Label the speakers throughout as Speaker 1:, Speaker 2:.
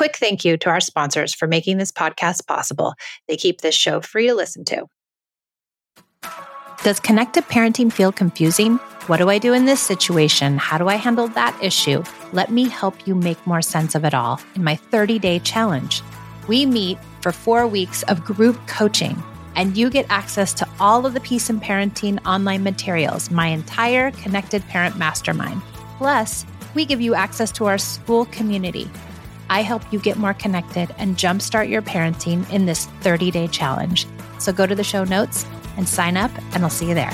Speaker 1: quick thank you to our sponsors for making this podcast possible. They keep this show free to listen to. Does connected parenting feel confusing? What do I do in this situation? How do I handle that issue? Let me help you make more sense of it all in my 30 day challenge. We meet for four weeks of group coaching, and you get access to all of the Peace and Parenting online materials, my entire Connected Parent Mastermind. Plus, we give you access to our school community. I help you get more connected and jumpstart your parenting in this 30 day challenge. So go to the show notes and sign up, and I'll see you there.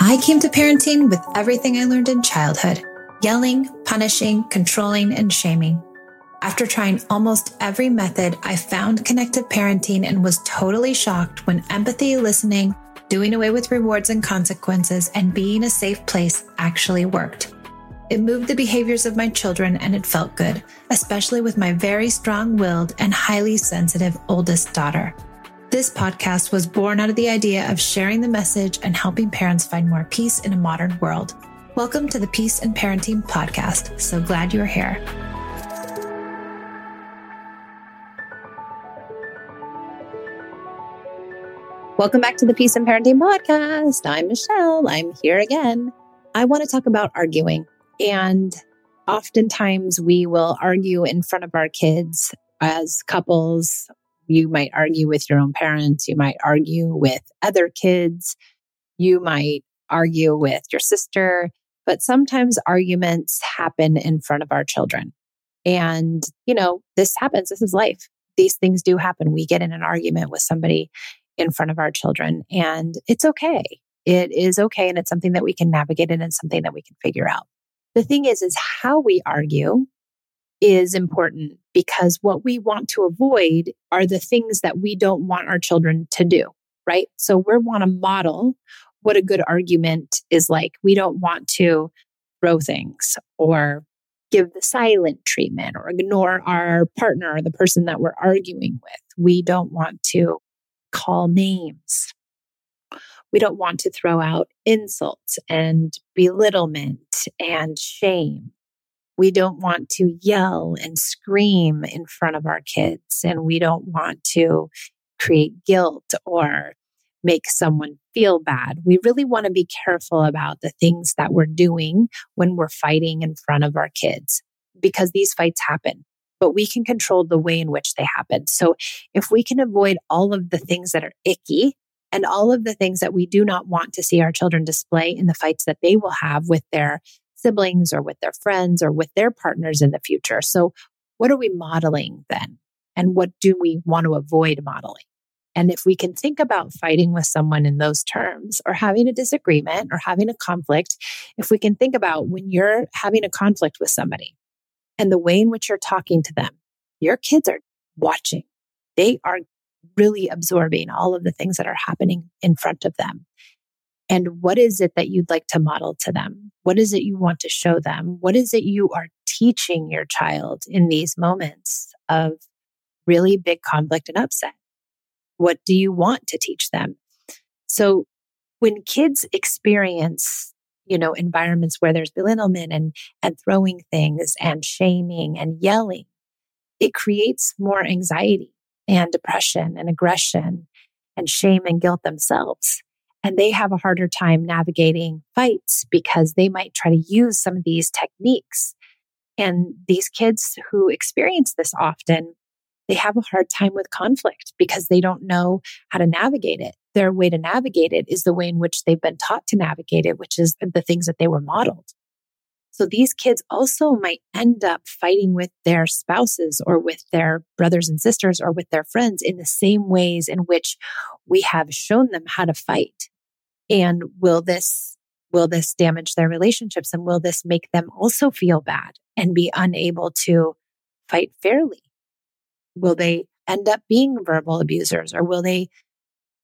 Speaker 2: I came to parenting with everything I learned in childhood yelling, punishing, controlling, and shaming. After trying almost every method, I found connected parenting and was totally shocked when empathy, listening, doing away with rewards and consequences, and being a safe place actually worked. It moved the behaviors of my children and it felt good, especially with my very strong willed and highly sensitive oldest daughter. This podcast was born out of the idea of sharing the message and helping parents find more peace in a modern world. Welcome to the Peace and Parenting Podcast. So glad you're here.
Speaker 1: Welcome back to the Peace and Parenting Podcast. I'm Michelle. I'm here again. I want to talk about arguing. And oftentimes we will argue in front of our kids as couples. You might argue with your own parents. You might argue with other kids. You might argue with your sister. But sometimes arguments happen in front of our children. And, you know, this happens. This is life. These things do happen. We get in an argument with somebody in front of our children. And it's okay. It is okay. And it's something that we can navigate and it's something that we can figure out. The thing is, is how we argue is important because what we want to avoid are the things that we don't want our children to do, right? So we want to model what a good argument is like. We don't want to throw things or give the silent treatment or ignore our partner or the person that we're arguing with. We don't want to call names. We don't want to throw out insults and belittlement and shame. We don't want to yell and scream in front of our kids. And we don't want to create guilt or make someone feel bad. We really want to be careful about the things that we're doing when we're fighting in front of our kids because these fights happen but we can control the way in which they happen. So if we can avoid all of the things that are icky and all of the things that we do not want to see our children display in the fights that they will have with their siblings or with their friends or with their partners in the future. So what are we modeling then? And what do we want to avoid modeling? And if we can think about fighting with someone in those terms or having a disagreement or having a conflict, if we can think about when you're having a conflict with somebody, and the way in which you're talking to them. Your kids are watching. They are really absorbing all of the things that are happening in front of them. And what is it that you'd like to model to them? What is it you want to show them? What is it you are teaching your child in these moments of really big conflict and upset? What do you want to teach them? So when kids experience you know, environments where there's belittlement and, and throwing things and shaming and yelling, it creates more anxiety and depression and aggression and shame and guilt themselves. And they have a harder time navigating fights because they might try to use some of these techniques. And these kids who experience this often, they have a hard time with conflict because they don't know how to navigate it their way to navigate it is the way in which they've been taught to navigate it, which is the things that they were modeled. So these kids also might end up fighting with their spouses or with their brothers and sisters or with their friends in the same ways in which we have shown them how to fight. And will this, will this damage their relationships? And will this make them also feel bad and be unable to fight fairly? Will they end up being verbal abusers or will they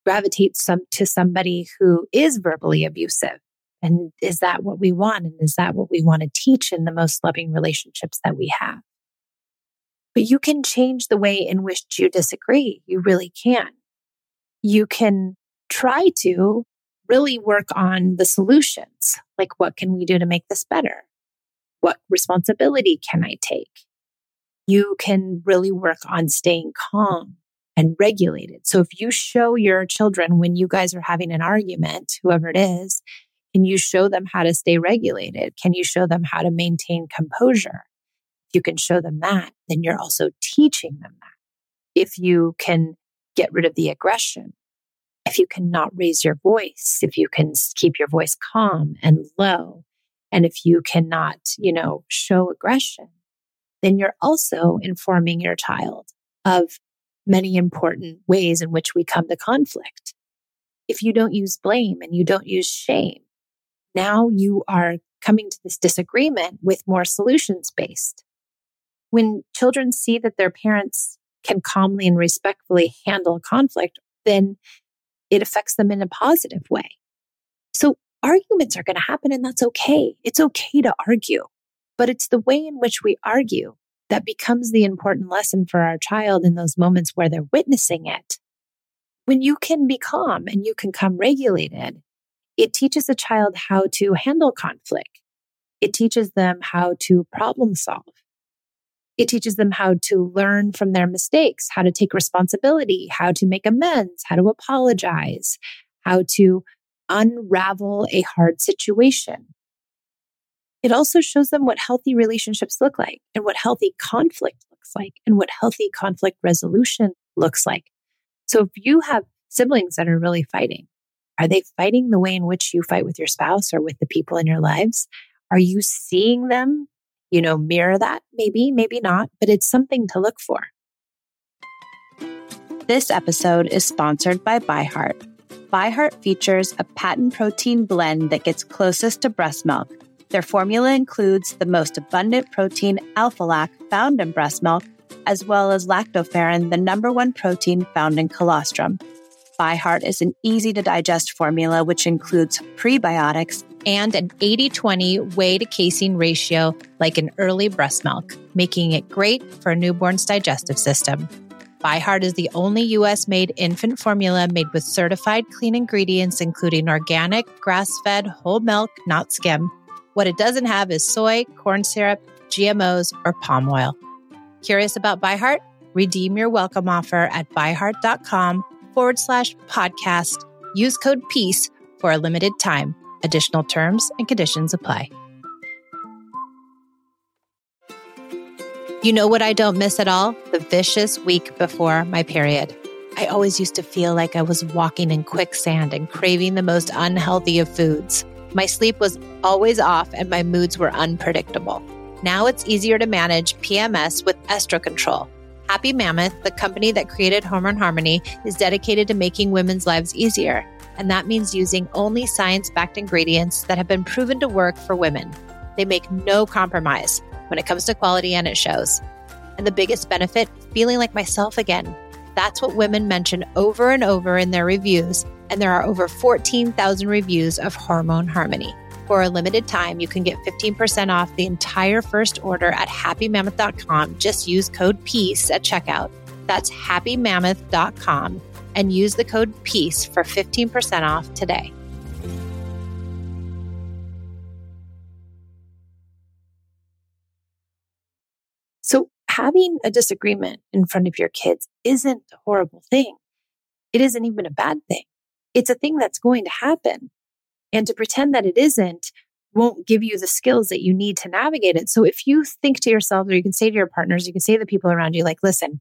Speaker 1: gravitate some to somebody who is verbally abusive. And is that what we want? And is that what we want to teach in the most loving relationships that we have? But you can change the way in which you disagree. You really can. you can try to really work on the solutions. Like, what can we do to make this better? What responsibility can I take? You can really work on staying calm and regulated. So if you show your children when you guys are having an argument, whoever it is, can you show them how to stay regulated? Can you show them how to maintain composure? If you can show them that, then you're also teaching them that. If you can get rid of the aggression, if you cannot raise your voice, if you can keep your voice calm and low, and if you cannot, you know, show aggression, then you're also informing your child of many important ways in which we come to conflict. If you don't use blame and you don't use shame, now you are coming to this disagreement with more solutions based. When children see that their parents can calmly and respectfully handle conflict, then it affects them in a positive way. So arguments are going to happen and that's okay. It's okay to argue, but it's the way in which we argue that becomes the important lesson for our child in those moments where they're witnessing it. When you can be calm and you can come regulated, it teaches a child how to handle conflict. It teaches them how to problem solve. It teaches them how to learn from their mistakes, how to take responsibility, how to make amends, how to apologize, how to unravel a hard situation. It also shows them what healthy relationships look like and what healthy conflict looks like and what healthy conflict resolution looks like. So if you have siblings that are really fighting, are they fighting the way in which you fight with your spouse or with the people in your lives? Are you seeing them you know, mirror that. Maybe, maybe not, but it's something to look for.
Speaker 3: This episode is sponsored by ByHeart. ByHeart features a patent protein blend that gets closest to breast milk. Their formula includes the most abundant protein, alpha lac, found in breast milk, as well as lactoferrin, the number one protein found in colostrum. ByHeart is an easy to digest formula which includes prebiotics
Speaker 1: and an 80 20 whey to casein ratio like an early breast milk, making it great for a newborn's digestive system. ByHeart is the only US made infant formula made with certified clean ingredients, including organic, grass fed, whole milk, not skim. What it doesn't have is soy, corn syrup, GMOs, or palm oil. Curious about ByHeart? Redeem your welcome offer at byheart.com forward slash podcast. Use code PEACE for a limited time. Additional terms and conditions apply. You know what I don't miss at all? The vicious week before my period. I always used to feel like I was walking in quicksand and craving the most unhealthy of foods. My sleep was always off and my moods were unpredictable. Now it's easier to manage PMS with Estro Control. Happy Mammoth, the company that created Hormone Harmony, is dedicated to making women's lives easier and that means using only science backed ingredients that have been proven to work for women. They make no compromise when it comes to quality, and it shows. And the biggest benefit, feeling like myself again. That's what women mention over and over in their reviews, and there are over 14,000 reviews of Hormone Harmony. For a limited time, you can get 15% off the entire first order at happymammoth.com. Just use code PEACE at checkout. That's happymammoth.com and use the code PEACE for 15% off today. Having a disagreement in front of your kids isn't a horrible thing. It isn't even a bad thing. It's a thing that's going to happen. And to pretend that it isn't won't give you the skills that you need to navigate it. So if you think to yourself, or you can say to your partners, you can say to the people around you, like, listen,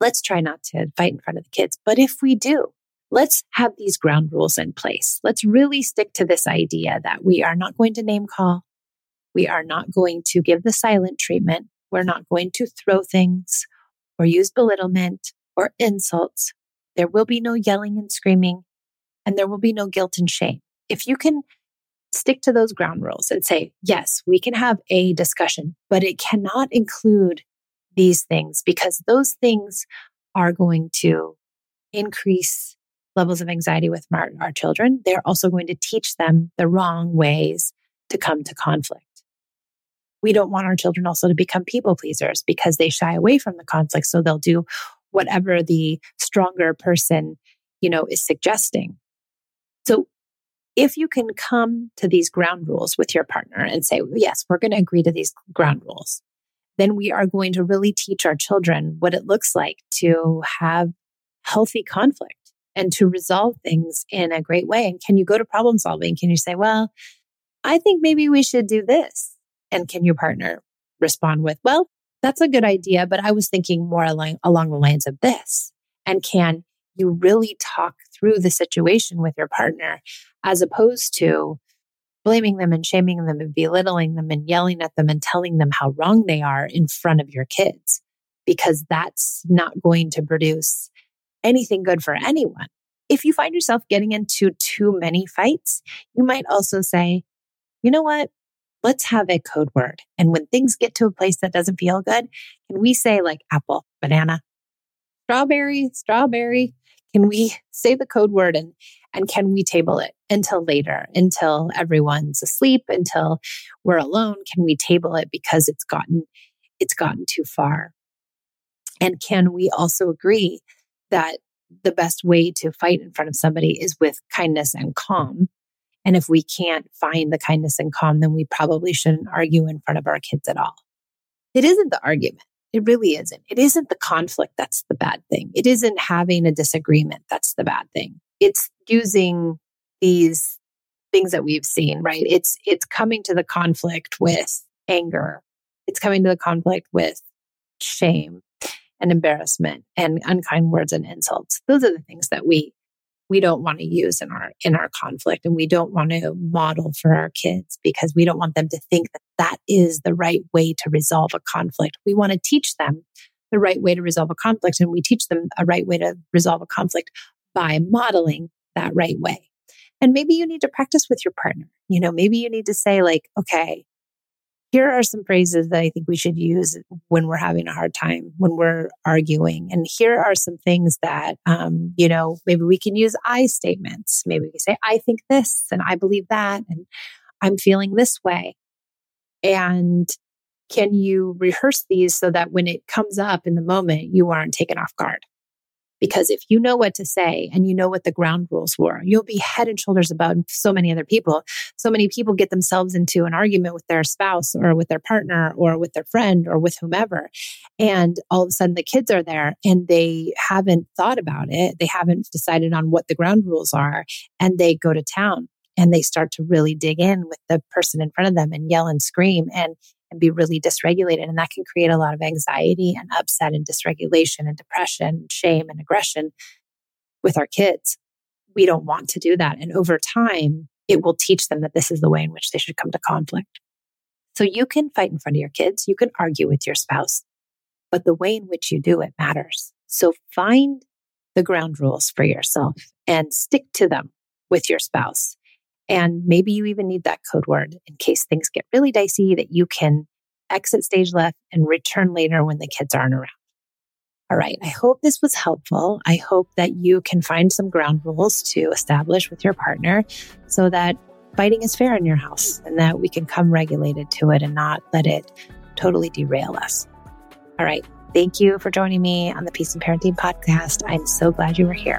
Speaker 1: let's try not to fight in front of the kids. But if we do, let's have these ground rules in place. Let's really stick to this idea that we are not going to name call. We are not going to give the silent treatment. We're not going to throw things or use belittlement or insults. There will be no yelling and screaming, and there will be no guilt and shame. If you can stick to those ground rules and say, yes, we can have a discussion, but it cannot include these things because those things are going to increase levels of anxiety with our, our children. They're also going to teach them the wrong ways to come to conflict. We don't want our children also to become people pleasers because they shy away from the conflict. So they'll do whatever the stronger person, you know, is suggesting. So if you can come to these ground rules with your partner and say, yes, we're going to agree to these ground rules, then we are going to really teach our children what it looks like to have healthy conflict and to resolve things in a great way. And can you go to problem solving? Can you say, well, I think maybe we should do this? And can your partner respond with, well, that's a good idea, but I was thinking more along, along the lines of this. And can you really talk through the situation with your partner as opposed to blaming them and shaming them and belittling them and yelling at them and telling them how wrong they are in front of your kids? Because that's not going to produce anything good for anyone. If you find yourself getting into too many fights, you might also say, you know what? Let's have a code word. And when things get to a place that doesn't feel good, can we say like apple, banana, strawberry, strawberry? Can we say the code word and, and can we table it until later, until everyone's asleep, until we're alone? Can we table it because it's gotten, it's gotten too far? And can we also agree that the best way to fight in front of somebody is with kindness and calm. And if we can't find the kindness and calm, then we probably shouldn't argue in front of our kids at all. It isn't the argument. It really isn't. It isn't the conflict that's the bad thing. It isn't having a disagreement that's the bad thing. It's using these things that we've seen, right? It's it's coming to the conflict with anger. It's coming to the conflict with shame and embarrassment and unkind words and insults. Those are the things that we we don't want to use in our in our conflict and we don't want to model for our kids because we don't want them to think that that is the right way to resolve a conflict. We want to teach them the right way to resolve a conflict and we teach them a right way to resolve a conflict by modeling that right way. And maybe you need to practice with your partner. You know, maybe you need to say like, okay, here are some phrases that I think we should use when we're having a hard time, when we're arguing. And here are some things that, um, you know, maybe we can use I statements. Maybe we can say, I think this and I believe that and I'm feeling this way. And can you rehearse these so that when it comes up in the moment, you aren't taken off guard? Because if you know what to say and you know what the ground rules were, you'll be head and shoulders above so many other people. So many people get themselves into an argument with their spouse or with their partner or with their friend or with whomever. And all of a sudden the kids are there and they haven't thought about it. They haven't decided on what the ground rules are and they go to town and they start to really dig in with the person in front of them and yell and scream. And and be really dysregulated. And that can create a lot of anxiety and upset and dysregulation and depression, shame and aggression with our kids. We don't want to do that. And over time, it will teach them that this is the way in which they should come to conflict. So you can fight in front of your kids, you can argue with your spouse, but the way in which you do it matters. So find the ground rules for yourself and stick to them with your spouse. And maybe you even need that code word in case things get really dicey that you can exit stage left and return later when the kids aren't around. All right. I hope this was helpful. I hope that you can find some ground rules to establish with your partner so that fighting is fair in your house and that we can come regulated to it and not let it totally derail us. All right. Thank you for joining me on the Peace and Parenting podcast. I'm so glad you were here.